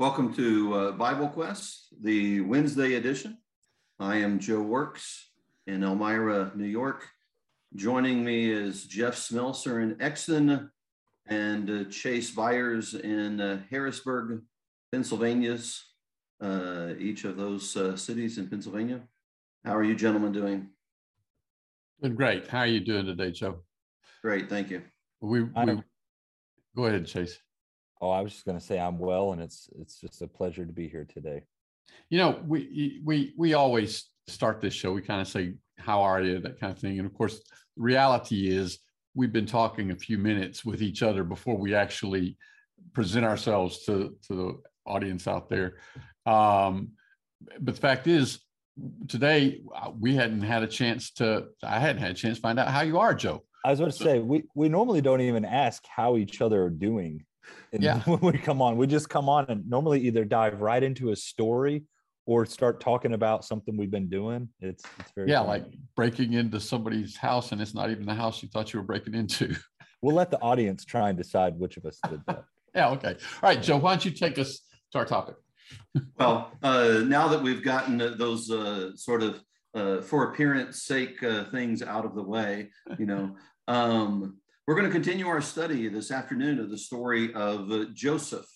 Welcome to uh, Bible Quest, the Wednesday edition. I am Joe Works in Elmira, New York. Joining me is Jeff Smelser in Exton and uh, Chase Byers in uh, Harrisburg, Pennsylvania's, uh, each of those uh, cities in Pennsylvania. How are you gentlemen doing? Doing great. How are you doing today, Joe? Great, thank you. We, we go ahead, Chase. Oh, I was just going to say I'm well, and it's it's just a pleasure to be here today. You know, we we we always start this show. We kind of say, "How are you?" That kind of thing. And of course, reality is we've been talking a few minutes with each other before we actually present ourselves to to the audience out there. Um, but the fact is, today uh, we hadn't had a chance to. I hadn't had a chance to find out how you are, Joe. I was going to say we we normally don't even ask how each other are doing and yeah. when we come on, we just come on and normally either dive right into a story or start talking about something we've been doing. It's it's very yeah, fun. like breaking into somebody's house and it's not even the house you thought you were breaking into. We'll let the audience try and decide which of us did that. yeah. Okay. All right, Joe. Why don't you take us to our topic? well, uh, now that we've gotten those uh, sort of uh, for appearance sake uh, things out of the way, you know, um, we're going to continue our study this afternoon of the story of uh, Joseph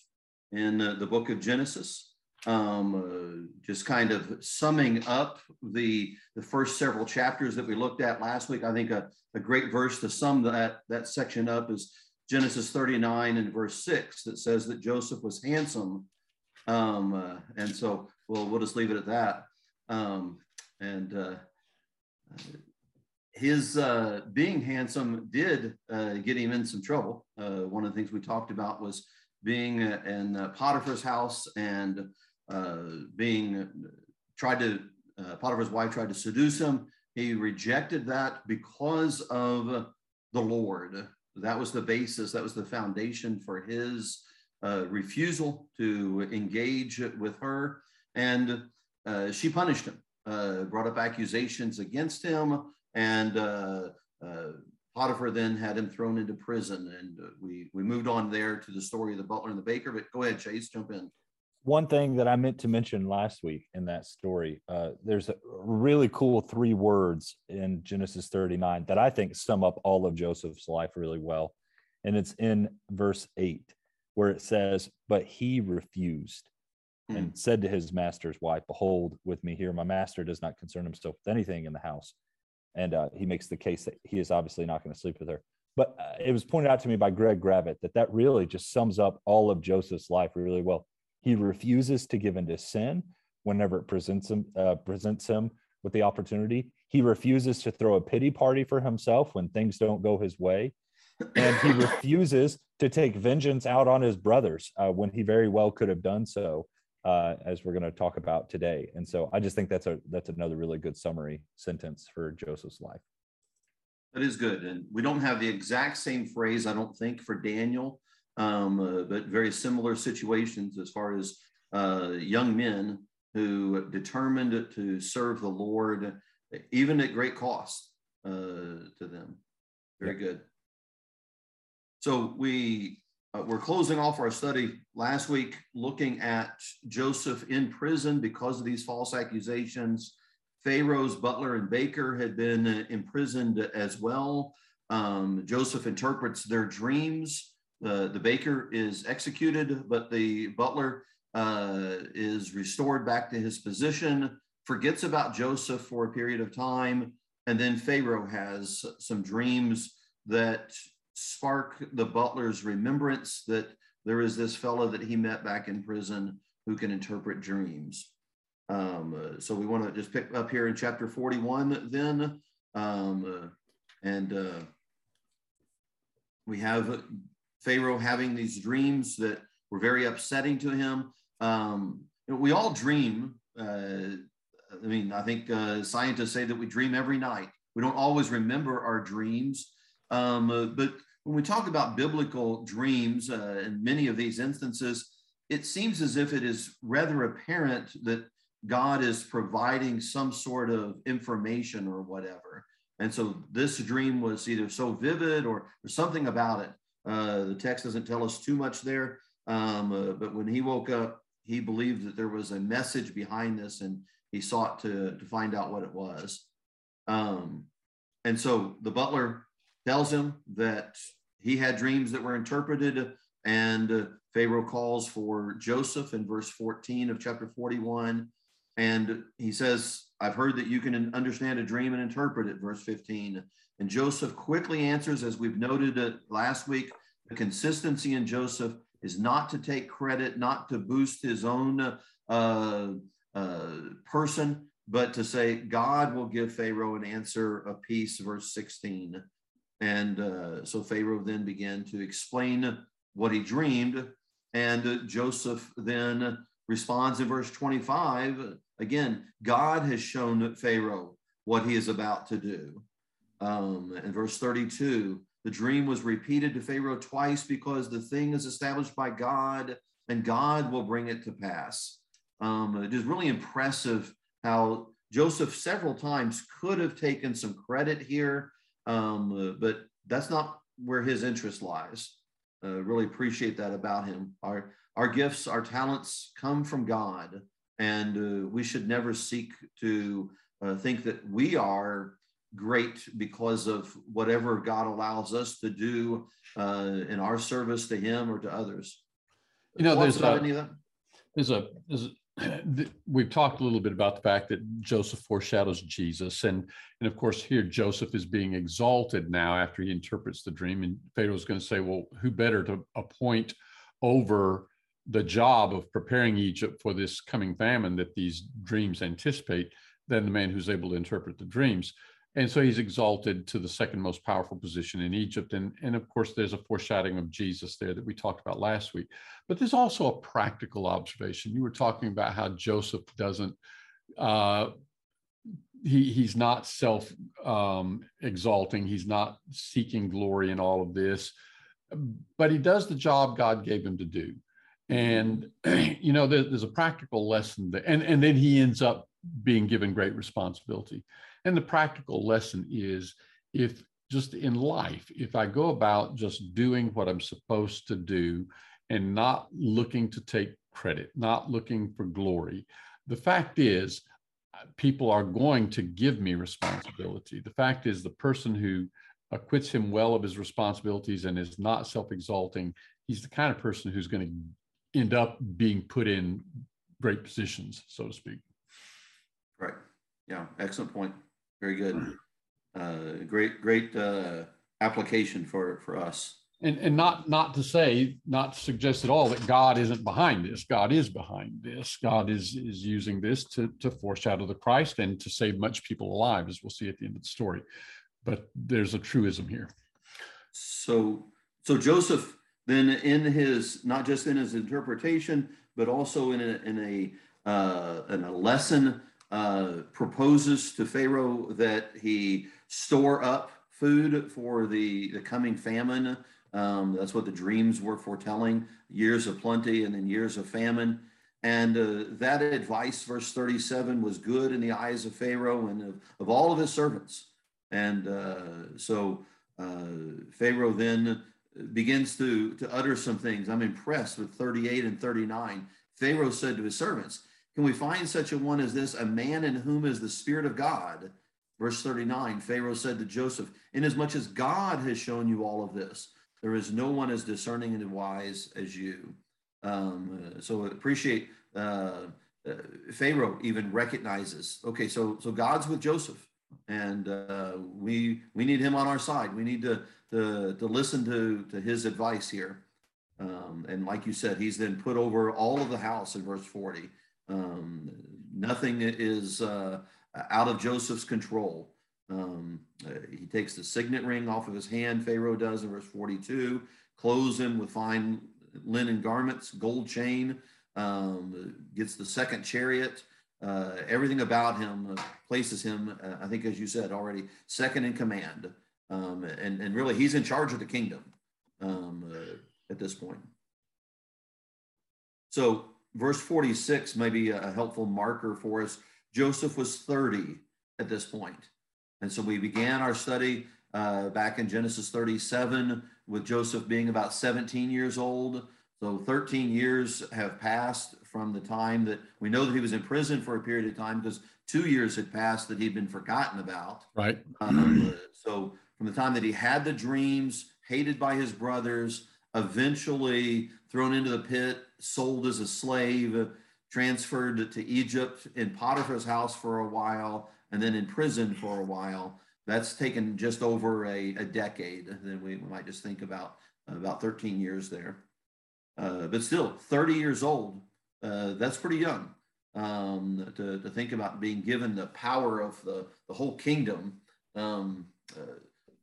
in uh, the book of Genesis. Um, uh, just kind of summing up the, the first several chapters that we looked at last week. I think a, a great verse to sum that, that section up is Genesis 39 and verse 6 that says that Joseph was handsome. Um, uh, and so we'll, we'll just leave it at that. Um, and his uh, being handsome did uh, get him in some trouble. Uh, one of the things we talked about was being uh, in uh, Potiphar's house and uh, being tried to, Potiphar's wife tried to seduce him. He rejected that because of the Lord. That was the basis, that was the foundation for his refusal to engage with her. And she punished him, brought up accusations against him and uh, uh, Potiphar then had him thrown into prison, and uh, we we moved on there to the story of the butler and the baker. But go ahead, Chase, jump in. One thing that I meant to mention last week in that story, uh, there's a really cool three words in Genesis 39 that I think sum up all of Joseph's life really well, and it's in verse eight where it says, "But he refused." Hmm. And said to his master's wife, Behold, with me here, my master does not concern himself with anything in the house and uh, he makes the case that he is obviously not going to sleep with her. But uh, it was pointed out to me by Greg Gravitt that that really just sums up all of Joseph's life really well. He refuses to give into sin whenever it presents him uh, presents him with the opportunity. He refuses to throw a pity party for himself when things don't go his way, and he refuses to take vengeance out on his brothers uh, when he very well could have done so uh, as we're going to talk about today. And so I just think that's a that's another really good summary sentence for Joseph's life. That is good, and we don't have the exact same phrase, I don't think, for Daniel, um, uh, but very similar situations as far as uh, young men who determined to serve the Lord, even at great cost uh, to them. Very yep. good. So we uh, we're closing off our study last week looking at Joseph in prison because of these false accusations. Pharaoh's butler and baker had been uh, imprisoned as well. Um, Joseph interprets their dreams. Uh, the baker is executed, but the butler uh, is restored back to his position, forgets about Joseph for a period of time, and then Pharaoh has some dreams that spark the butler's remembrance that there is this fellow that he met back in prison who can interpret dreams. Um, so we want to just pick up here in chapter 41 then. Um, and uh, we have Pharaoh having these dreams that were very upsetting to him. Um, we all dream. Uh, I mean, I think uh, scientists say that we dream every night. We don't always remember our dreams. Um, but when we talk about biblical dreams, uh, in many of these instances, it seems as if it is rather apparent that God is providing some sort of information or whatever. And so this dream was either so vivid or, or something about it. Uh, the text doesn't tell us too much there. Um, uh, but when he woke up, he believed that there was a message behind this and he sought to, to find out what it was. Um, and so the butler tells him that he had dreams that were interpreted, and uh, Pharaoh calls for Joseph in verse 14 of chapter 41. And he says, I've heard that you can understand a dream and interpret it, verse 15. And Joseph quickly answers, as we've noted it last week, the consistency in Joseph is not to take credit, not to boost his own uh, uh, person, but to say, God will give Pharaoh an answer of peace, verse 16. And uh, so Pharaoh then began to explain what he dreamed. And Joseph then responds in verse 25 again, God has shown Pharaoh what he is about to do. Um, verse 32, the dream was repeated to Pharaoh twice because the thing is established by God and God will bring it to pass. Um, it is really impressive how Joseph several times could have taken some credit here, um, but that's not where his interest lies. Uh, really appreciate that about him. Our our gifts, our talents come from God, and uh, we should never seek to uh, think that we are great because of whatever God allows us to do uh, in our service to Him or to others. You know, there's a, there's a, there's a, we've talked a little bit about the fact that Joseph foreshadows Jesus, and and of course here Joseph is being exalted now after he interprets the dream, and Pharaoh is going to say, well, who better to appoint over the job of preparing Egypt for this coming famine that these dreams anticipate than the man who's able to interpret the dreams. And so he's exalted to the second most powerful position in Egypt. And, and of course, there's a foreshadowing of Jesus there that we talked about last week. But there's also a practical observation. You were talking about how Joseph doesn't, uh, he, he's not self um, exalting, he's not seeking glory in all of this, but he does the job God gave him to do. And, you know, there, there's a practical lesson there. And, and then he ends up being given great responsibility. And the practical lesson is if just in life, if I go about just doing what I'm supposed to do and not looking to take credit, not looking for glory, the fact is, uh, people are going to give me responsibility. The fact is, the person who acquits him well of his responsibilities and is not self exalting, he's the kind of person who's going to end up being put in great positions, so to speak. Right. Yeah. Excellent point. Very good. Uh, great, great uh, application for for us. And and not not to say, not to suggest at all that God isn't behind this. God is behind this. God is is using this to to foreshadow the Christ and to save much people alive, as we'll see at the end of the story. But there's a truism here. So so Joseph then in his not just in his interpretation, but also in a in a uh, in a lesson uh, proposes to Pharaoh that he store up food for the, the coming famine. Um, that's what the dreams were foretelling years of plenty and then years of famine. And uh, that advice, verse 37, was good in the eyes of Pharaoh and of, of all of his servants. And uh, so uh, Pharaoh then begins to, to utter some things. I'm impressed with 38 and 39. Pharaoh said to his servants, can we find such a one as this, a man in whom is the Spirit of God? Verse 39 Pharaoh said to Joseph, Inasmuch as God has shown you all of this, there is no one as discerning and wise as you. Um, so appreciate uh, uh, Pharaoh even recognizes, okay, so so God's with Joseph, and uh, we we need him on our side. We need to to, to listen to to his advice here. Um, and like you said, he's then put over all of the house in verse 40. Um, nothing is uh, out of Joseph's control. Um, uh, he takes the signet ring off of his hand, Pharaoh does in verse 42, clothes him with fine linen garments, gold chain, um, gets the second chariot. Uh, everything about him places him, uh, I think, as you said already, second in command. Um, and, and really, he's in charge of the kingdom um, uh, at this point. So verse 46 may be a helpful marker for us. Joseph was 30 at this point. And so we began our study uh, back in Genesis 37 with Joseph being about 17 years old. So 13 years have passed from the time that we know that he was in prison for a period of time because two years had passed that he'd been forgotten about. Right. Um, so from the time that he had the dreams, hated by his brothers, eventually thrown into the pit, sold as a slave, transferred to Egypt in Potiphar's house for a while, and then in prison for a while. That's taken just over a, a decade. Then we, we might just think about about 13 years there. Uh, but still, 30 years old, uh, that's pretty young um, to, to think about being given the power of the, the whole kingdom, um, uh,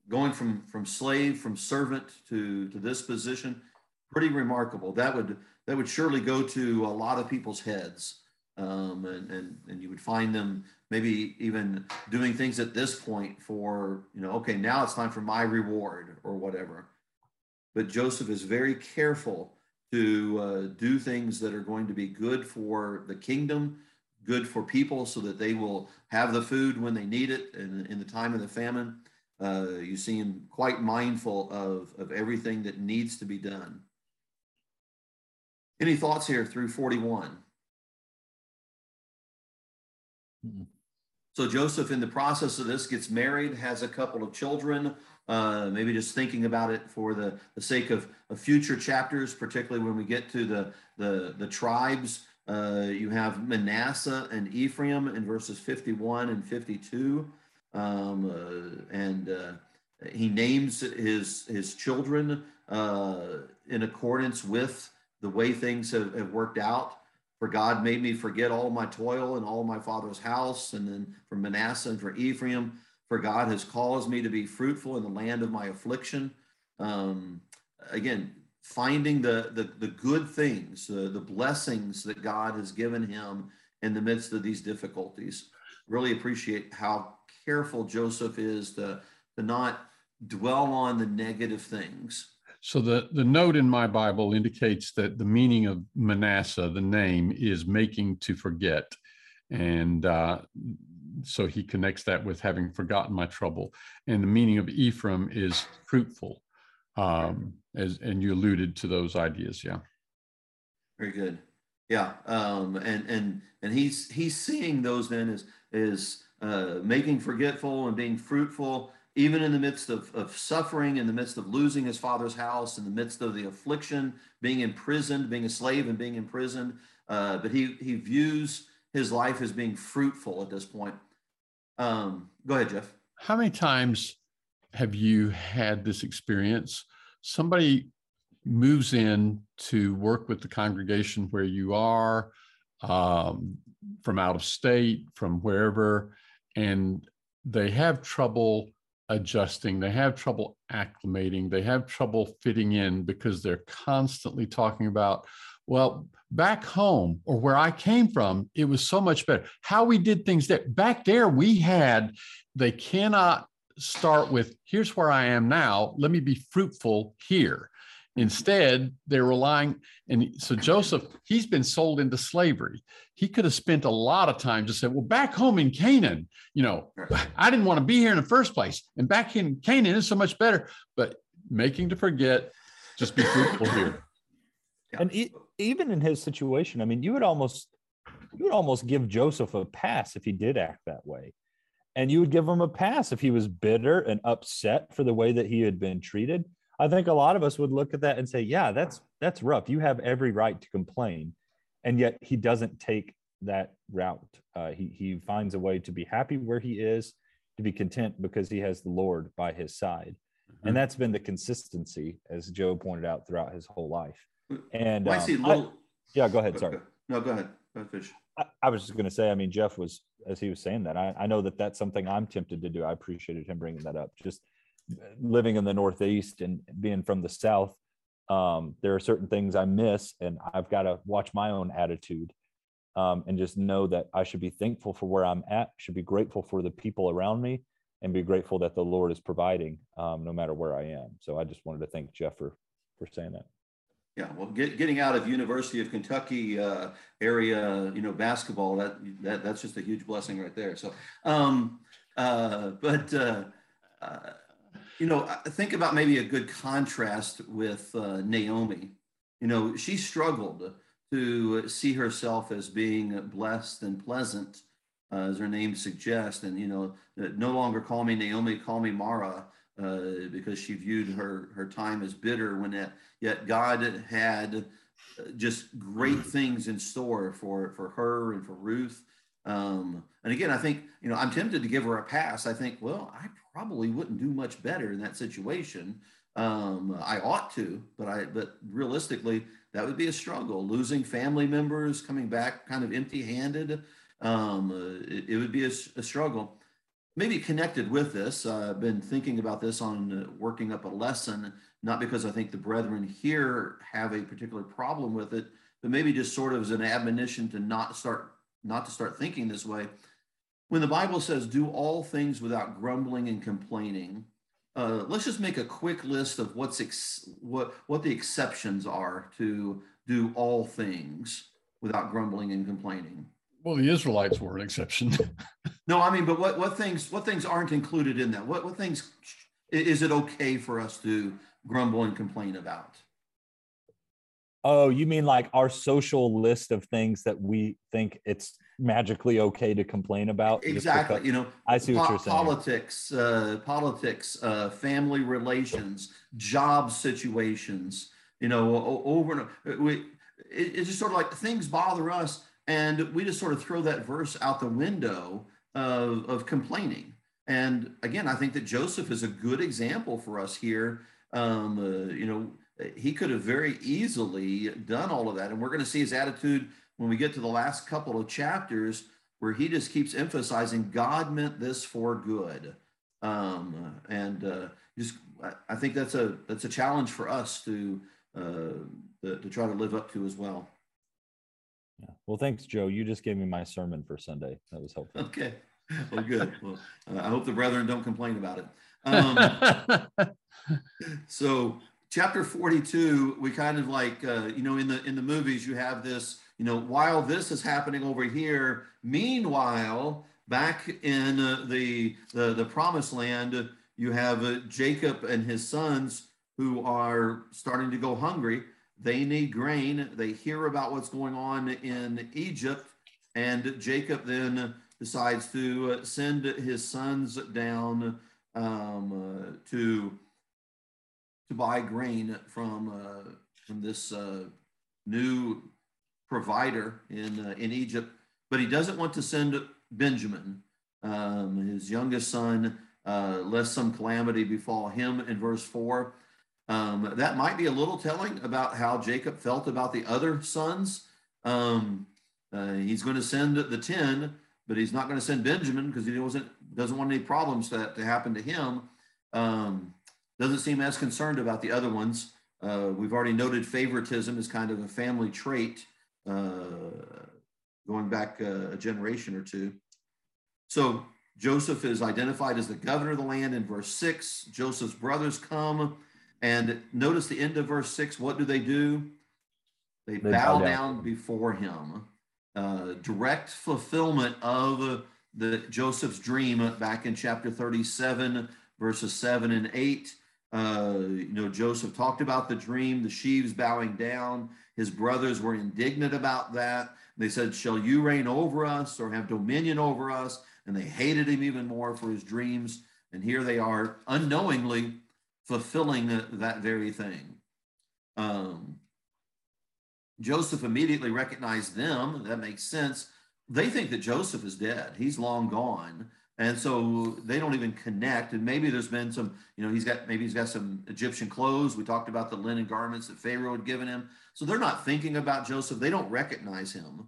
going from, from slave, from servant to, to this position, pretty remarkable. That would, that would surely go to a lot of people's heads. Um, and, and, and you would find them maybe even doing things at this point for, you know, okay, now it's time for my reward or whatever. But Joseph is very careful to uh, do things that are going to be good for the kingdom, good for people, so that they will have the food when they need it and in the time of the famine. Uh, you see him quite mindful of, of everything that needs to be done. Any thoughts here through 41? Mm-hmm. So Joseph, in the process of this, gets married, has a couple of children uh, maybe just thinking about it for the, the sake of, of future chapters, particularly when we get to the, the, the tribes. Uh, you have Manasseh and Ephraim in verses 51 and 52. Um, uh, and uh, he names his, his children uh, in accordance with the way things have, have worked out. For God made me forget all my toil and all my father's house. And then for Manasseh and for Ephraim, for God has caused me to be fruitful in the land of my affliction. Um, again, finding the, the, the good things, uh, the blessings that God has given him in the midst of these difficulties. Really appreciate how careful Joseph is to, to not dwell on the negative things. So the, the note in my Bible indicates that the meaning of Manasseh, the name, is making to forget. And uh, so he connects that with having forgotten my trouble. And the meaning of Ephraim is fruitful, um, as and you alluded to those ideas. Yeah. Very good. Yeah, um, and and and he's he's seeing those then as is uh, making forgetful and being fruitful, even in the midst of, of suffering, in the midst of losing his father's house, in the midst of the affliction, being imprisoned, being a slave and being imprisoned. Uh, but he he views his life as being fruitful at this point. Um, go ahead, Jeff. How many times have you had this experience? Somebody moves in to work with the congregation where you are, um, from out of state, from wherever, and they have trouble adjusting, they have trouble acclimating, they have trouble fitting in because they're constantly talking about, well, back home or where I came from, it was so much better. How we did things there. Back there, we had, they cannot start with, here's where I am now. Let me be fruitful here. Instead, they're relying, and so Joseph, he's been sold into slavery. He could have spent a lot of time just said, Well, back home in Canaan, you know, I didn't want to be here in the first place. And back in Canaan is so much better, but making to forget, just be fruitful here. And even in his situation, I mean, you would almost you would almost give Joseph a pass if he did act that way. And you would give him a pass if he was bitter and upset for the way that he had been treated. I think a lot of us would look at that and say, yeah, that's that's rough. You have every right to complain. And yet he doesn't take that route. Uh, he he finds a way to be happy where he is, to be content because he has the Lord by his side. Mm-hmm. And that's been the consistency, as Joe pointed out, throughout his whole life. And I see um, little. I, yeah, go ahead. Sorry. No, go ahead. Go ahead, Fish. I, I was just going to say, I mean, Jeff was, as he was saying that, I, I know that that's something I'm tempted to do. I appreciated him bringing that up. Just living in the Northeast and being from the South, um, there are certain things I miss, and I've got to watch my own attitude um, and just know that I should be thankful for where I'm at, should be grateful for the people around me, and be grateful that the Lord is providing um, no matter where I am. So I just wanted to thank Jeff for, for saying that. Yeah, well, get, getting out of University of Kentucky uh, area, you know, basketball that that that's just a huge blessing right there. So, um, uh, but uh, uh, you know, think about maybe a good contrast with uh, Naomi. you know, she struggled to see herself as being blessed and pleasant, uh, as her name suggests, and you know, no longer call me Naomi, call me Mara, uh, because she viewed her her time as bitter. When it, yet God had just great things in store for for her and for Ruth. Um, and again, I think you know I'm tempted to give her a pass. I think, well, I probably wouldn't do much better in that situation. Um, I ought to, but I but realistically, that would be a struggle. Losing family members, coming back kind of empty-handed, um, uh, it, it, would be a, a, struggle. Maybe connected with this, uh, I've been thinking about this on uh, working up a lesson, not because I think the brethren here have a particular problem with it, but maybe just sort of as an admonition to not start not to start thinking this way. When the Bible says, "Do all things without grumbling and complaining," uh, let's just make a quick list of what's ex- what what the exceptions are to do all things without grumbling and complaining. Well, the Israelites were an exception. no, I mean, but what what things what things aren't included in that? What what things is it okay for us to grumble and complain about? Oh, you mean like our social list of things that we think it's magically okay to complain about? Exactly. You know, I see what po- you're saying. Politics, uh, politics, uh, family relations, job situations. You know, over and over. We, it, it's just sort of like things bother us, and we just sort of throw that verse out the window of, of complaining. And again, I think that Joseph is a good example for us here. Um, uh, you know, he could have very easily done all of that. And we're going to see his attitude when we get to the last couple of chapters where he just keeps emphasizing God meant this for good. Um, and uh, just, I think that's a that's a challenge for us to uh, to, try to live up to as well. Yeah. Well, thanks, Joe. You just gave me my sermon for Sunday. That was helpful. Okay. Well, good. Well, uh, I hope the brethren don't complain about it. Um, so chapter 42 we kind of like uh, you know in the in the movies you have this you know while this is happening over here meanwhile back in uh, the, the the promised land you have uh, jacob and his sons who are starting to go hungry. They need grain. They hear about what's going on in egypt. And jacob then decides to uh, send his sons down um, uh, to to buy grain from uh, from this uh, new provider in uh, in Egypt, but he doesn't want to send Benjamin, um, his youngest son, uh, lest some calamity befall him. In verse four, um, that might be a little telling about how Jacob felt about the other sons. Um, uh, he's going to send the ten, but he's not going to send Benjamin because he doesn't doesn't want any problems to, to happen to him. Um, doesn't seem as concerned about the other ones. Uh, we've already noted favoritism is kind of a family trait going back uh, a generation or two. So Joseph is identified as the governor of the land in verse six. Joseph's brothers come and notice the end of verse six. What do they do? They, they bow, bow, down, before him. Uh, direct fulfillment of the Joseph's dream back in chapter 37, verses 7 and 8. Uh, you know, Joseph talked about the dream, the sheaves bowing down. His brothers were indignant about that. They said, Shall you reign over us or have dominion over us? And they hated him even more for his dreams. And here they are unknowingly fulfilling that very thing. Um, Joseph immediately recognized them. That makes sense. They think that Joseph is dead, he's long gone and so they don't even connect. And maybe there's been some you know he's got maybe he's got some egyptian clothes. We talked about the linen garments that pharaoh had given him. So they're not thinking about joseph. They don't recognize him.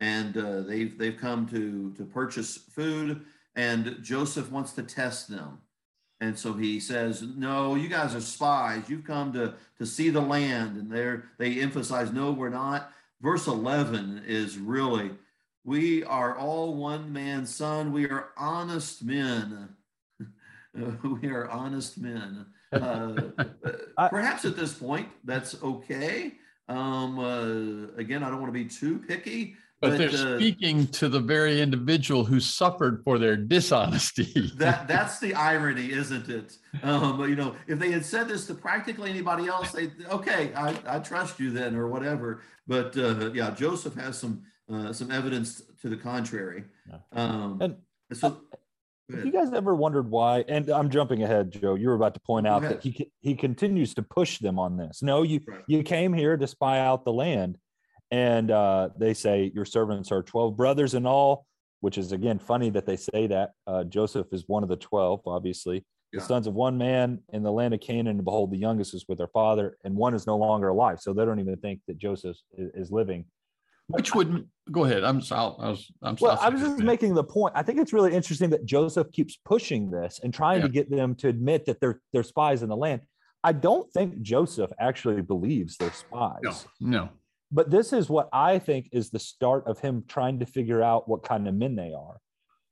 And uh, they've they've come to to purchase food and joseph wants to test them. And so he says no you guys are spies. You've come to to see the land. And they're they emphasize no we're not. Verse 11 is really we are all one man's son. We are honest men. we are honest men. Uh, perhaps at this point, that's okay. Um, uh, again, I don't want to be too picky, But they're uh, speaking to the very individual who suffered for their dishonesty. that that's the irony, isn't it? Um, you know, if they had said this to practically anybody else, they okay, I, I trust you then, or whatever. But uh, yeah, Joseph has some uh, some evidence to the contrary. Yeah. Um, And so, Have you guys ever wondered why? And I'm jumping ahead, Joe. You were about to point out that he he continues to push them on this. No, you Right. you came here to spy out the land, and uh, they say your servants are twelve brothers in all, which is again funny that they say that. Uh, Joseph is one of the twelve, obviously. The sons of one man in the land of Canaan, and behold, the youngest is with their father, and one is no longer alive. So they don't even think that Joseph is, is living. Which would, go ahead. I'm, so- I'll- I was, I'm. Well, I'll was just that. making the point. I think it's really interesting that Joseph keeps pushing this and trying to get them to admit that they're they're spies in the land. I don't think Joseph actually believes they're spies. No, no. But this is what I think is the start of him trying to figure out what kind of men they are.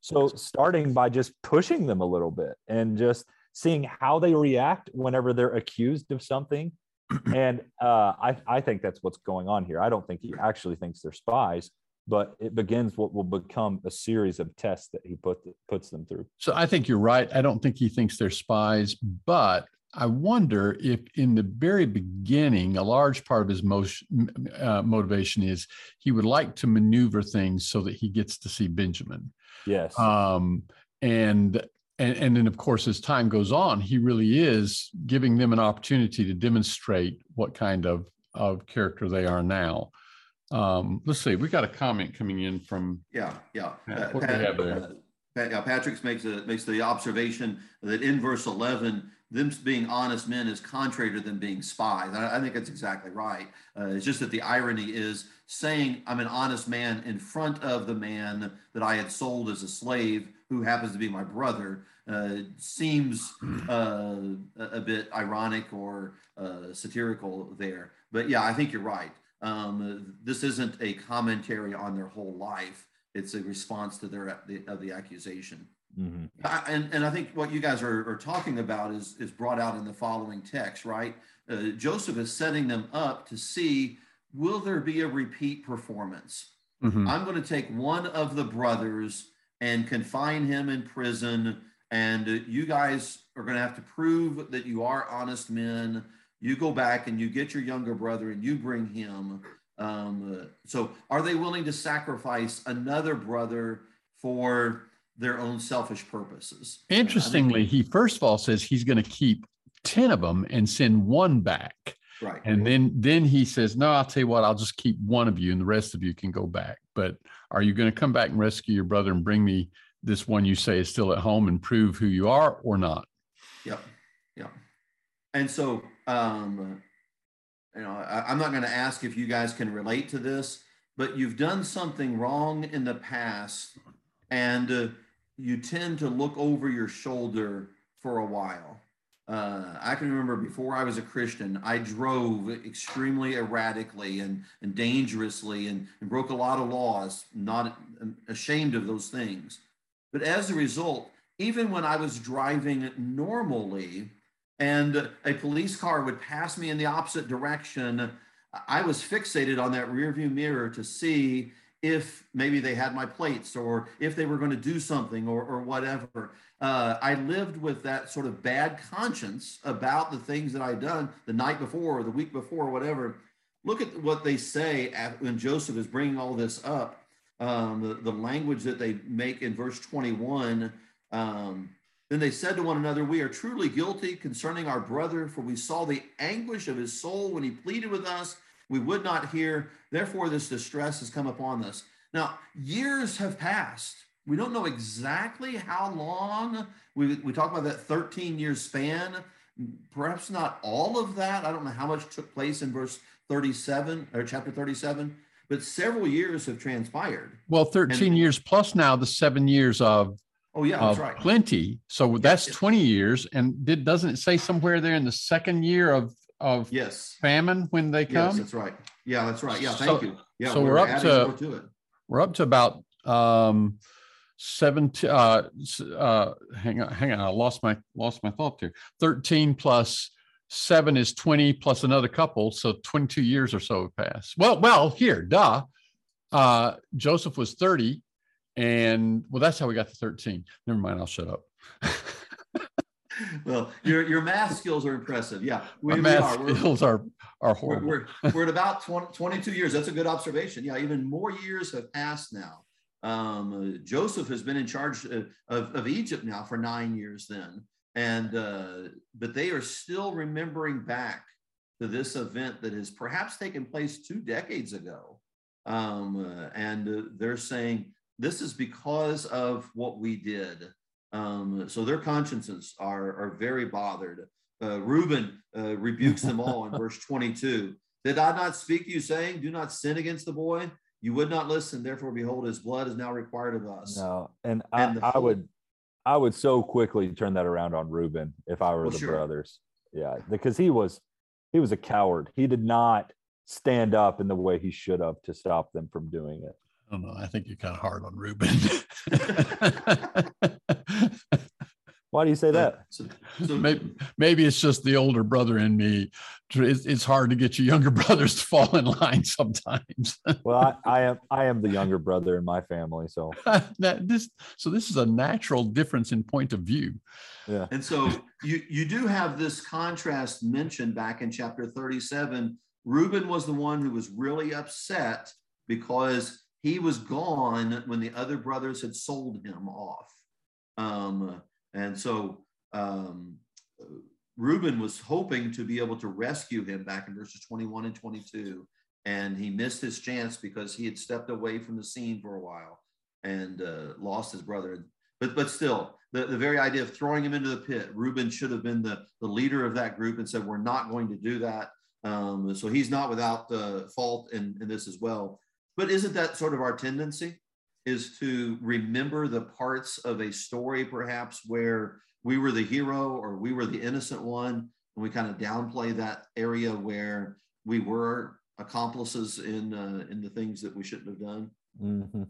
So starting by just pushing them a little bit and just seeing how they react whenever they're accused of something. And uh, I, I think that's what's going on here. I don't think he actually thinks they're spies, but it begins what will become a series of tests that he put puts them through. So I think you're right. I don't think he thinks they're spies, but I wonder if in the very beginning, a large part of his motion, uh, motivation is he would like to maneuver things so that he gets to see Benjamin. Yes. Um, and and and then of course as time goes on, he really is giving them an opportunity to demonstrate what kind of of character they are now. Um, let's see, we got a comment coming in from Yeah, yeah. Uh, what Pat- have there? uh, Pat- yeah, Patrick's makes a, makes the observation that in verse eleven, them being honest men is contrary to them being spies. I, I think that's exactly right. Uh, it's just that the irony is saying I'm an honest man in front of the man that I had sold as a slave, who happens to be my brother, uh, seems uh, a, a bit ironic or uh, satirical there. But yeah, I think you're right. Um, this isn't a commentary on their whole life. It's a response to their the, of the accusation. Mhm. I, and and I think what you guys are, are talking about is is brought out in the following text, right? Uh, Joseph is setting them up to see will there be a repeat performance? Mhm. I'm going to take one of the brothers and confine him in prison, and you guys are going to have to prove that you are honest men. You go back and you get your younger brother and you bring him. Um, so, are they willing to sacrifice another brother for their own selfish purposes? Interestingly, he first of all says he's going to keep 10 of them and send one back. Right. And then then he says, No, I'll tell you what, I'll just keep one of you and the rest of you can go back. But are you going to come back and rescue your brother and bring me this one you say is still at home and prove who you are or not? Yep. Yep. And so, um, you know, I, I'm not going to ask if you guys can relate to this, but you've done something wrong in the past and uh, you tend to look over your shoulder for a while. Uh, I can remember before I was a Christian, I drove extremely erratically and, and dangerously and, and broke a lot of laws, not ashamed of those things. But as a result, even when I was driving normally and a police car would pass me in the opposite direction, I was fixated on that rearview mirror to see if maybe they had my plates or if they were going to do something or, or whatever. Uh, I lived with that sort of bad conscience about the things that I'd done the night before or the week before or whatever. Look at what they say at, when Joseph is bringing all this up. Um, the, the language that they make in verse 21. Um, then they said to one another, We are truly guilty concerning our brother, for we saw the anguish of his soul when he pleaded with us. We would not hear. Therefore, this distress has come upon us. Now, years have passed. We don't know exactly how long. We, we talk about that 13 year span. Perhaps not all of that. I don't know how much took place in verse 37 or chapter 37, but several years have transpired. Well, 13 years plus now the seven years of, Oh, yeah, of that's right. plenty. So that's yeah. 20 years. And did doesn't it say somewhere there in the second year of of Yes. famine when they come? Yes, that's right. Yeah, that's right. Yeah, So- thank you. Yeah, so we're up to- to it. We're up to about um seventeen uh, uh hang on, hang on. I lost my lost my thought there. 13 plus seven is 20 plus another couple. So 22 years or so have passed. Well, well, here, duh. Uh, Joseph was 30, and well, that's how we got to 13. Never mind, I'll shut up. well, your your math skills are impressive. Yeah, we, My math we are. skills are are horrible. We're, we're, we're, at about 20, 22 years. That's a good observation. Yeah, even more years have passed now. Um, uh, Joseph has been in charge of, of, of, Egypt now for nine years. Then, and uh, but they are still remembering back to this event that has perhaps taken place two decades ago, um, uh, and uh, they're saying this is because of what we did. Um, so their consciences are, are very bothered. Uh, Reuben uh, rebukes them all in verse 22. Did I not speak to you, saying, Do not sin against the boy? You would not listen, therefore, behold, his blood is now required of us. No, and, and I, I would, I would so quickly turn that around on Reuben if I were well, the sure. brothers. Yeah, because he was, he was a coward. He did not stand up in the way he should have to stop them from doing it. I don't know. I think you're kind of hard on Reuben. Why do you say that? So, so maybe, maybe, it's just the older brother in me. It's, it's, hard to get your younger brothers to fall in line sometimes. well, I, I, am I am the younger brother in my family, so that, this so this is a natural difference in point of view. Yeah, and so you you do have this contrast mentioned back in chapter thirty-seven. Reuben was the one who was really upset because he was gone when the other brothers had sold him off. Um, and so um, Reuben was hoping to be able to rescue him back in verses 21 and 22. And he missed his chance because he had stepped away from the scene for a while and uh, lost his brother. But, but still, the, the very idea of throwing him into the pit, Reuben should have been the, the leader of that group and said, We're not going to do that. Um, so he's not without uh, fault in, in this as well. But isn't that sort of our tendency? Is to remember the parts of a story, perhaps where we were the hero or we were the innocent one, and we kind of downplay that area where we were accomplices in uh, in the things that we shouldn't have done. Mm-hmm.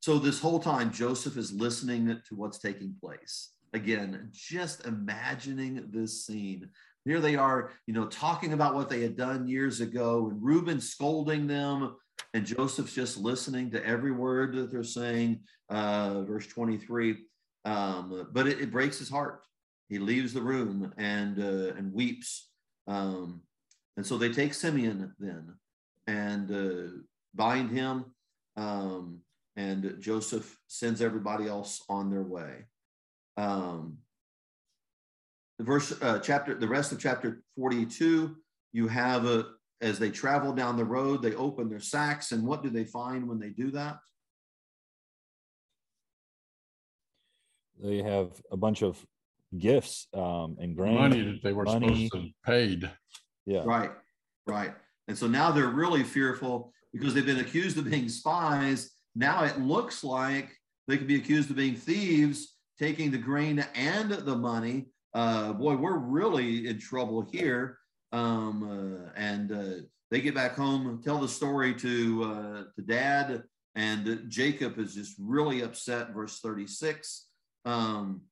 So this whole time, Joseph is listening to what's taking place. Again, just imagining this scene. Here they are, you know, talking about what they had done years ago, and Reuben scolding them and Joseph's just listening to every word that they're saying. Uh, verse 23. Um, but it, it, breaks his heart. He leaves the room and uh, and weeps. Um, and so they take Simeon then and uh, bind him. Um, and Joseph sends everybody else on their way. Um, the verse, uh, chapter, the rest of chapter 42, you have a, as they travel down the road, they open their sacks. And what do they find when they do that? They have a bunch of gifts um, and grain. Money that they were money. supposed to paid. Yeah. Right. Right. And so now they're really fearful because they've been accused of being spies. Now it looks like they could be accused of being thieves, taking the grain and the money. Uh, boy, we're really in trouble here. Um, uh, and uh, they get back home, tell the story to uh, to dad, and Jacob is just really upset. Verse thirty six. Um,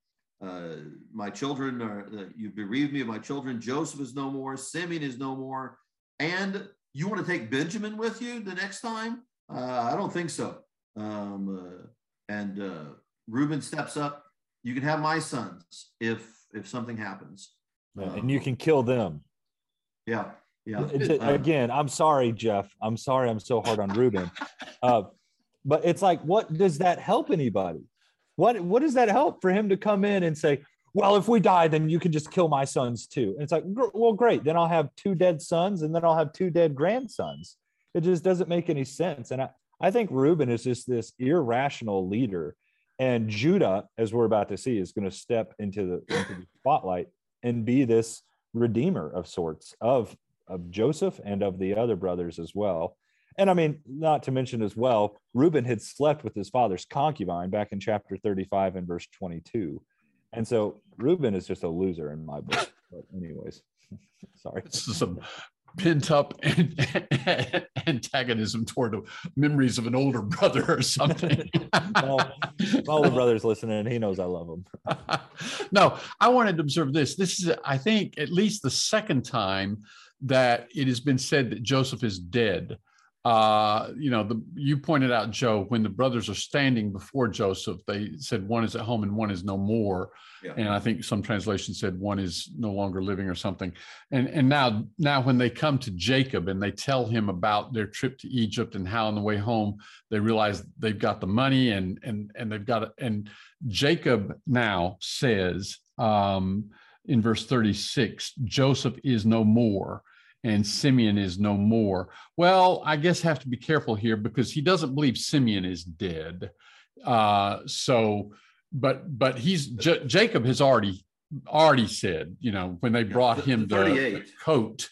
uh, my children are uh, you bereaved me of my children. Joseph is no more. Simeon is no more. And you want to take Benjamin with you the next time? Uh, I don't think so. Um, and Reuben steps up. You can have my sons if if something happens. And you can kill them. Yeah. Yeah. again, I'm sorry, Jeff. I'm sorry I'm so hard on Reuben. Uh, but it's like, what does that help anybody? What what does that help for him to come in and say, well, if we die, then you can just kill my sons too? And it's like, well, great. Then I'll have two dead sons and then I'll have two dead grandsons. It just doesn't make any sense. And I, I think Reuben is just this irrational leader. And Judah, as we're about to see, is going to step into the, into the spotlight and be this redeemer of sorts of of Joseph and of the other brothers as well. And I mean, not to mention as well, Reuben had slept with his father's concubine back in chapter 35 and verse 22. And so Reuben is just a loser in my book. But anyways, sorry. This is some pent up antagonism toward memories of an older brother or something. well, my older brother's listening. He knows I love him. no, I wanted to observe this. This is, I think, at least the second time that it has been said that Joseph is dead. Uh, you know, the you pointed out, Joe, when the brothers are standing before Joseph, they said one is at home and one is no more. Yeah. And I think some translations said one is no longer living or something. And and now now when they come to Jacob and they tell him about their trip to Egypt and how on the way home they realize they've got the money and and and they've got it. And Jacob now says um, in verse 36, Joseph is no more and Simeon is no more. Well, I guess have to be careful here because he doesn't believe Simeon is dead. Uh, so, but but he's J- Jacob has already already said, you know, when they brought him the, the coat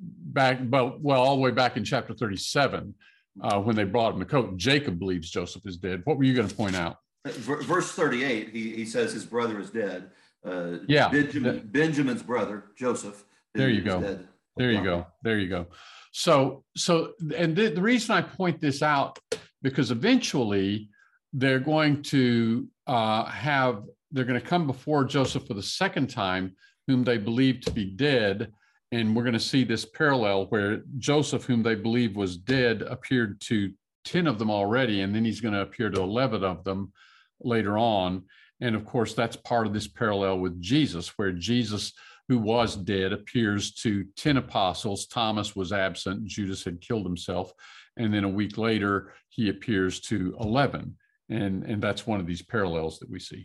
back, but well, all the way back in chapter 37, uh, when they brought him the coat, Jacob believes Joseph is dead. What were you going to point out? Verse 38, he, he says his brother is dead. Uh, yeah. Benjamin, Benjamin's brother, Joseph. There you go. Dead. There you go. There you go. So, so, and the, the reason I point this out because eventually they're going to uh, have, they're going to come before Joseph for the second time, whom they believe to be dead. And we're going to see this parallel where Joseph, whom they believe was dead, appeared to 10 of them already, and then he's going to appear to 11 of them later on. And of course, that's part of this parallel with Jesus, where Jesus who was dead, appears to 10 apostles. Thomas was absent, Judas had killed himself. And then a week later, he appears to 11. And, and that's one of these parallels that we see.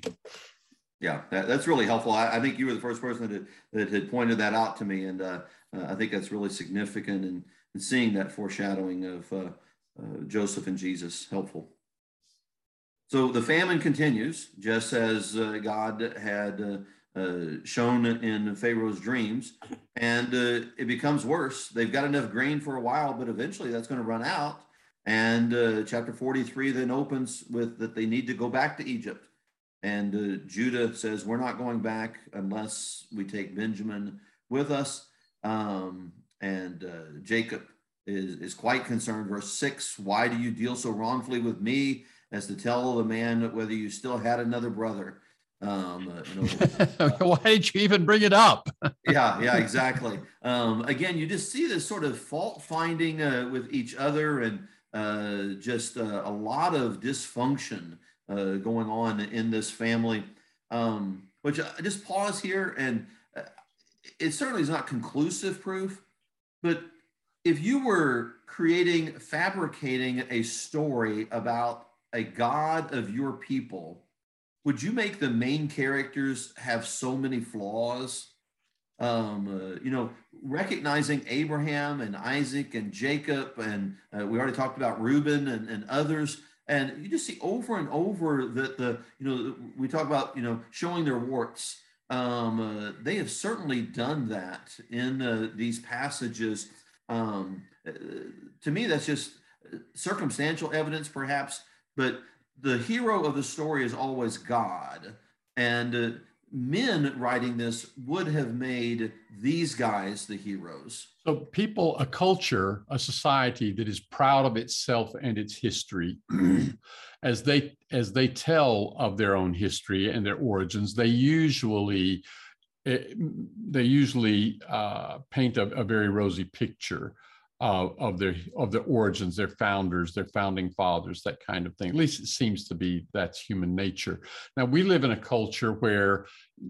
Yeah, that, that's really helpful. I, I, think you were the first person that, that had pointed that out to me. And uh, uh, I think that's really significant and, seeing that foreshadowing of uh, uh Joseph and Jesus helpful. So the famine continues, just as uh, God had uh, shown in Pharaoh's dreams, and uh, it becomes worse. They've got enough grain for a while, but eventually that's going to run out. And uh, chapter 43 then opens with that they need to go back to Egypt. And uh, Judah says, We're not going back unless we take Benjamin with us. Um, and uh, Jacob is, is quite concerned. Verse 6 Why do you deal so wrongfully with me as to tell the man whether you still had another brother? Um, uh, Why did you even bring it up? yeah, yeah, exactly. Um, again, you just see this sort of fault finding uh, with each other and uh, just uh, a lot of dysfunction uh, going on in this family. Um, which I just pause here, and it certainly is not conclusive proof, but if you were creating, fabricating a story about a God of your people would you make the main characters have so many flaws? Um, uh, you know, recognizing Abraham and Isaac and Jacob, and uh, we already talked about Reuben and, and others. And you just see over and over that the, you know, we talk about, you know, showing their warts. Um, uh, they have certainly done that in uh, these passages. Um, uh, to me, that's just circumstantial evidence, perhaps, but the hero of the story is always God. And uh, men writing this would have made these guys the heroes. So, people, a culture, a society that is proud of itself and its history, as they as they tell of their own history and their origins, they usually eh, they usually uh, paint a, a very rosy picture uh, of their of their origins, their founders, their founding fathers, that kind of thing. At least it seems to be that's human nature. Now we live in a culture where,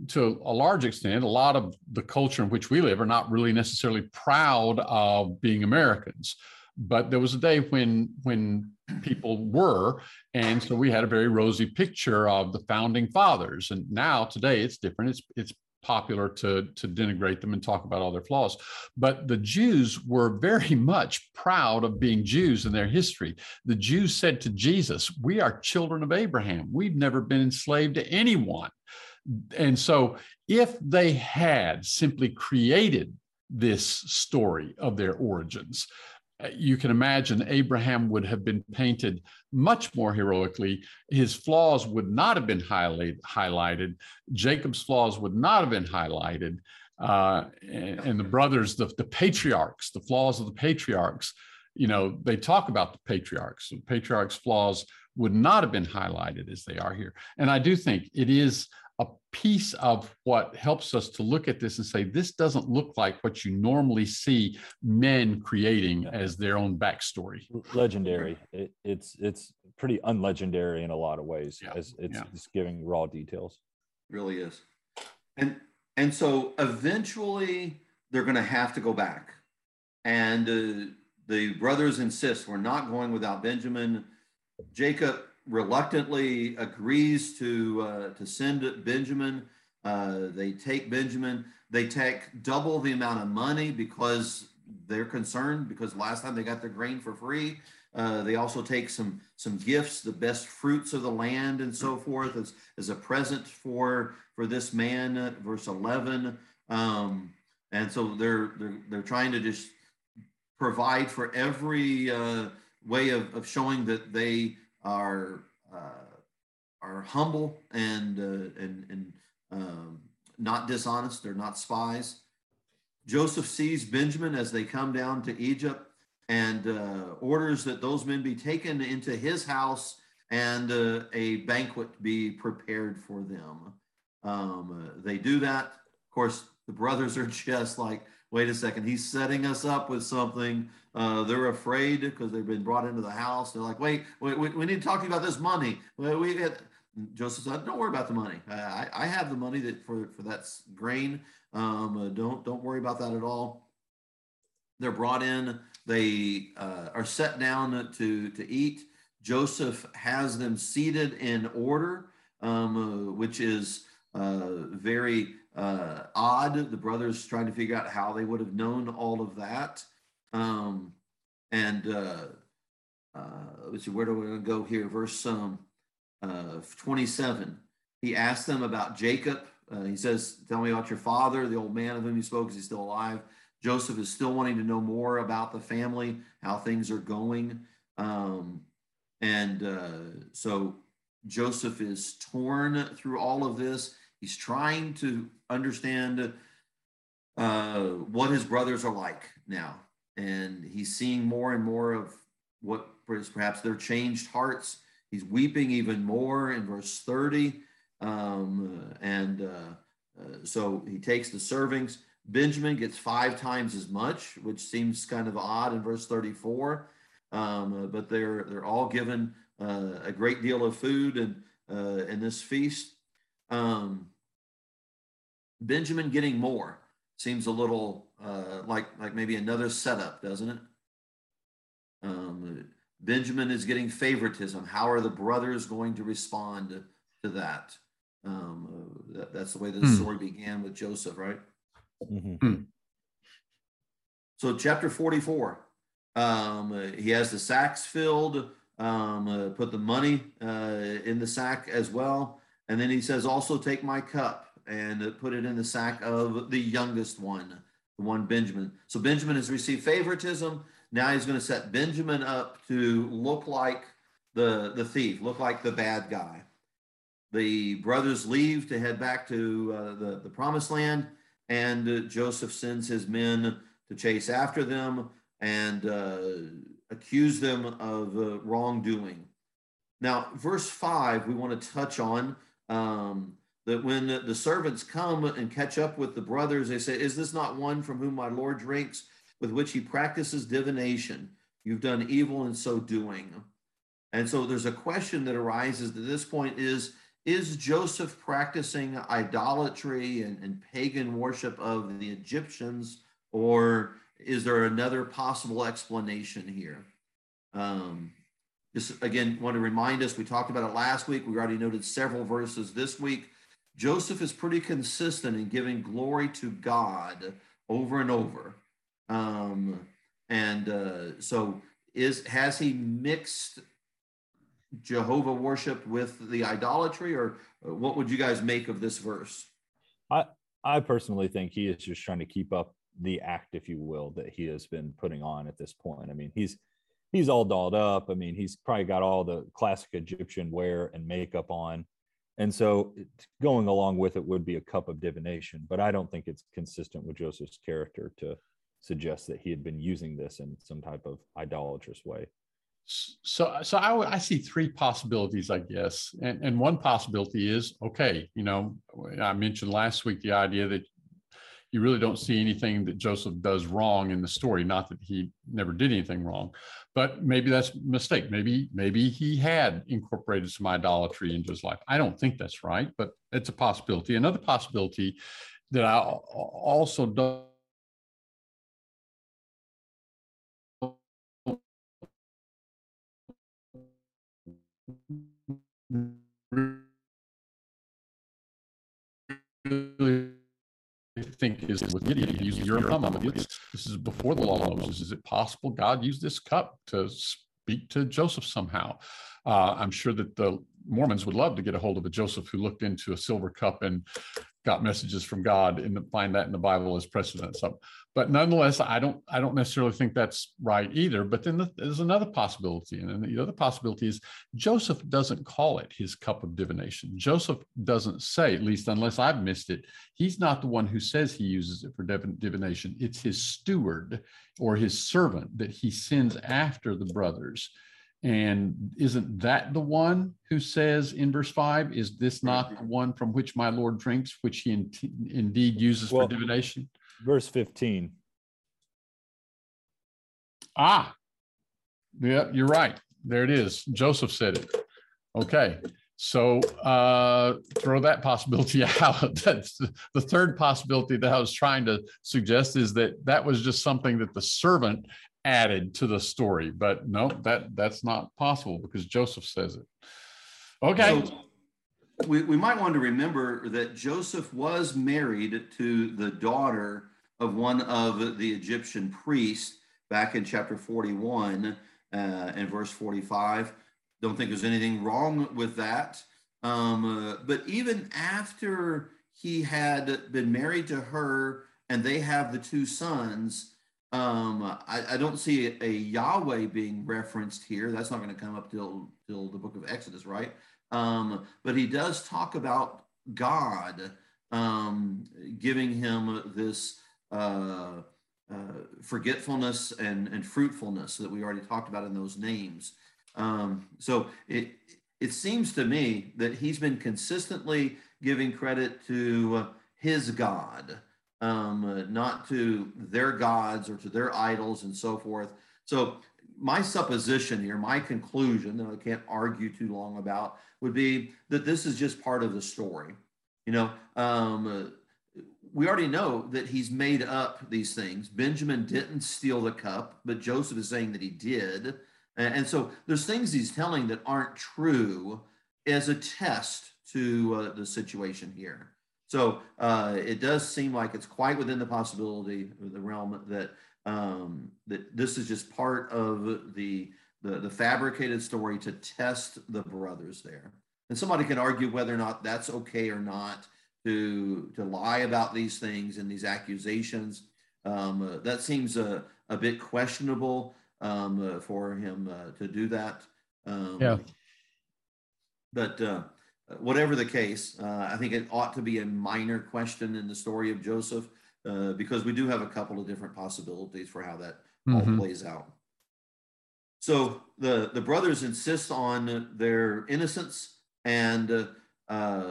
to a large extent, a lot of the culture in which we live are not really necessarily proud of being Americans. But there was a day when when people were, and so we had a very rosy picture of the founding fathers. And now today it's different. It's it's popular to, to denigrate them and talk about all their flaws. But the Jews were very much proud of being Jews in their history. The Jews said to Jesus, We are children of Abraham. We've never been enslaved to anyone. And so, if they had simply created this story of their origins, uh, you can imagine Abraham would have been painted much more heroically. His flaws would not have been highlight, highlighted. Jacob's flaws would not have been highlighted. Uh, and, and, the brothers, the, the patriarchs, the flaws of the patriarchs, you know, they talk about the patriarchs. The patriarchs' flaws would not have been highlighted as they are here. And I do think it is a piece of what helps us to look at this and say, this doesn't look like what you normally see men creating Yeah. as their own backstory. legendary. It, it's it's pretty unlegendary in a lot of ways. Yeah, As it's yeah. just giving raw details. really is. And and so eventually they're going to have to go back, and uh, the brothers insist we're not going without Benjamin. Jacob reluctantly agrees to uh, to send Benjamin. Uh, they take Benjamin. They take double the amount of money because they're concerned because last time they got their grain for free. Uh, they also take some some gifts, the best fruits of the land, and so forth, as as a present for for this man. uh, Verse eleven, um, and so they're they're they're trying to just provide for every uh, way of, of showing that they are uh, are humble and uh, and and um, not dishonest. They're not spies. Joseph sees Benjamin as they come down to Egypt and uh, orders that those men be taken into his house and uh, a banquet be prepared for them. Um, they do that. Of course, the brothers are just like, wait a second, he's setting us up with something. Uh, they're afraid because they've been brought into the house. They're like, wait, we, we, we need to talk to you about this money. We, we Joseph said, "Don't worry about the money. I, I- I have the money that for for that grain. Um, uh, don't don't worry about that at all." They're brought in. They uh, are set down to to eat. Joseph has them seated in order, um, uh, which is uh, very uh, odd. The brothers trying to figure out how they would have known all of that. Um, and uh, uh, let's see, where do we go here? Verse um, uh, 27. He asked them about Jacob. Uh, he says, Tell me about your father, the old man of whom you spoke. Is he still alive? Joseph is still wanting to know more about the family, how things are going. Um, and uh, so Joseph is torn through all of this. He's trying to understand uh, what his brothers are like now. And he's seeing more and more of what is perhaps their changed hearts. He's weeping even more in verse 30. Um, and uh, uh, so he takes the servings. Benjamin gets five times as much, which seems kind of odd in verse 34. Um, but they're they're all given uh, a great deal of food and uh, in this feast. Um, Benjamin getting more seems a little uh, like like maybe another setup, doesn't it? Um, Benjamin is getting favoritism. How are the brothers going to respond to that? Um, uh, that that's the way the Hmm. story began with Joseph, right? Mhm. So chapter 44, um, uh, he has the sacks filled, um, uh, put the money uh, in the sack as well. And then he says, also take my cup and put it in the sack of the youngest one, the one Benjamin. So Benjamin has received favoritism. Now he's going to set Benjamin up to look like the, the thief, look like the bad guy. The brothers leave to head back to uh, the, the promised land, and uh, Joseph sends his men to chase after them and uh, accuse them of uh, wrongdoing. Now, verse 5, we want to touch on um, that when the servants come and catch up with the brothers, they say, Is this not one from whom my Lord drinks, with which he practices divination? You've done evil in so doing. And so there's a question that arises at this point is Is Joseph practicing idolatry and, and pagan worship of the Egyptians, or is there another possible explanation here? Um, just again, want to remind us, we talked about it last week. We already noted several verses this week. Joseph is pretty consistent in giving glory to God over and over. Um, and uh, so is has he mixed Jehovah worship with the idolatry, or uh, what would you guys make of this verse? I I personally think he is just trying to keep up the act, if you will, that he has been putting on at this point. I mean, he's he's all dolled up. I mean, he's probably got all the classic Egyptian wear and makeup on. And so going along with it would be a cup of divination, but I don't think it's consistent with Joseph's character to suggest that he had been using this in some type of idolatrous way. So, so I, I see three possibilities, I guess, and and one possibility is okay. You know, I mentioned last week the idea that you really don't see anything that Joseph does wrong in the story. Not that he never did anything wrong, but maybe that's a mistake. Maybe maybe he had incorporated some idolatry into his life. I don't think that's right, but it's a possibility. Another possibility that I also don't really think is with Gideon, your. This is before the law of Moses. Is it possible God used this cup to speak to Joseph somehow? Uh, I'm sure that the Mormons would love to get a hold of a Joseph who looked into a silver cup and got messages from God and find that in the Bible as precedent. So, but nonetheless, I don't I don't necessarily think that's right either. But then the, there's another possibility, and the other possibility is Joseph doesn't call it his cup of divination. Joseph doesn't say, at least unless I've missed it, he's not the one who says he uses it for divination. It's his steward or his servant that he sends after the brothers and isn't that the one who says in verse five, is this not the one from which my Lord drinks, which he in, indeed uses well, for divination? Verse 15. Ah, yeah, you're right. There it is. Joseph said it. Okay. So uh, throw that possibility out. That's the third possibility that I was trying to suggest is that that was just something that the servant added to the story. But no, that that's not possible because Joseph says it. Okay. So we, we might want to remember that Joseph was married to the daughter of one of the Egyptian priests back in chapter 41 uh, and verse 45. Don't think there's anything wrong with that. Um, uh, but even after he had been married to her and they have the two sons, um, I, I, don't see a, Yahweh being referenced here. That's not going to come up till till the book of Exodus, right? Um, but he does talk about God um, giving him this uh, uh, forgetfulness and, and fruitfulness that we already talked about in those names. Um, so it it seems to me that he's been consistently giving credit to his God um, uh, not to their gods or to their idols and so forth. So, my supposition here, my conclusion that I can't argue too long about, would be that this is just part of the story. You know, um, uh, we already know that he's made up these things. Benjamin didn't steal the cup, but Joseph is saying that he did. And, so there's things he's telling that aren't true as a test to uh, the situation here. So uh, it does seem like it's quite within the possibility of the realm that um, that this is just part of the, the the fabricated story to test the brothers there. And somebody can argue whether or not that's okay or not to to lie about these things and these accusations. Um, uh, that seems a, a bit questionable um, uh, for him uh, to do that. Um, yeah. But uh, whatever the case, uh, I think it ought to be a minor question in the story of Joseph uh, because we do have a couple of different possibilities for how that mm-hmm. all plays out. So the the brothers insist on their innocence, and uh, uh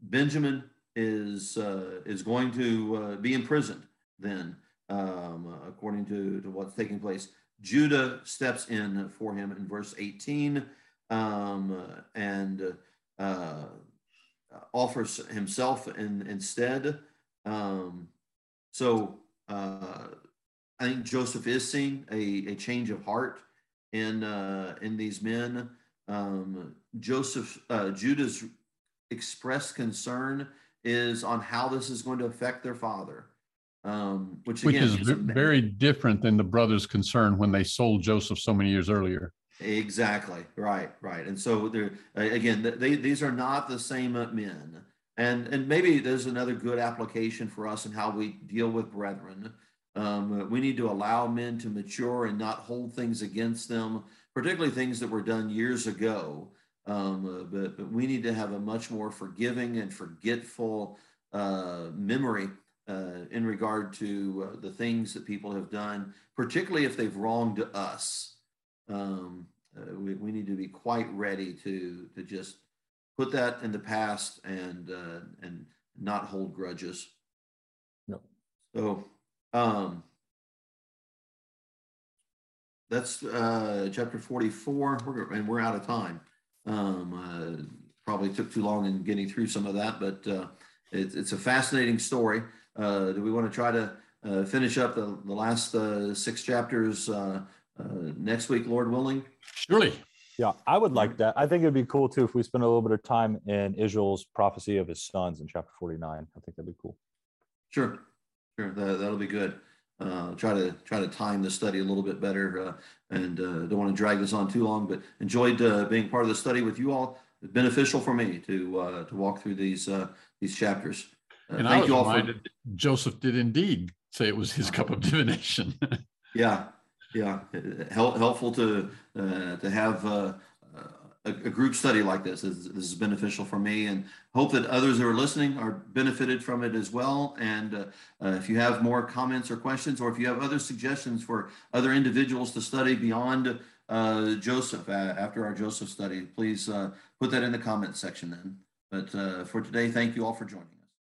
Benjamin is uh, is going to uh, be imprisoned. Then, um, according to, to what's taking place, Judah steps in for him in verse 18, um, and uh, offers himself in, instead. Um, so uh, I think Joseph is seeing a, a change of heart in uh, in these men. Um, Joseph uh, Judah's expressed concern is on how this is going to affect their father. Um, which, again, which is very different than the brothers' concern when they sold Joseph so many years earlier. Exactly. Right. Right. And so there again, they, these are not the same men. And and maybe there's another good application for us in how we deal with brethren. Um, we need to allow men to mature and not hold things against them, particularly things that were done years ago. Um, but, but we need to have a much more forgiving and forgetful uh, memory uh, in regard to uh, the things that people have done, particularly if they've wronged us. Um, uh, we, we need to be quite ready to to just put that in the past and uh, and not hold grudges. No. So, um, that's uh, chapter forty-four, we're, and we're out of time. Um, uh, probably took too long in getting through some of that, but uh, it's it's a fascinating story. Uh, do we want to try to uh, finish up the, the last uh, six chapters uh, next week, Lord willing? Surely. Yeah, I would like that. I think it'd be cool too if we spend a little bit of time in Israel's prophecy of his sons in chapter 49. I think that'd be cool. Sure, sure. That, that'll be good. Uh, try to try to time the study a little bit better, uh, and uh, don't want to drag this on too long. But enjoyed uh, being part of the study with you all. It's beneficial for me to uh, to walk through these uh, these chapters. Uh, And I thank was you all for reminded that Joseph did indeed say it was his cup of divination. yeah yeah Hel- helpful to uh, to have uh, a, a group study like this. this. This is beneficial for me, and hope that others who are listening are benefited from it as well. And uh, uh, if you have more comments or questions, or if you have other suggestions for other individuals to study beyond uh, Joseph uh, after our Joseph study, please uh, put that in the comments section. Then, but uh, for today, thank you all for joining.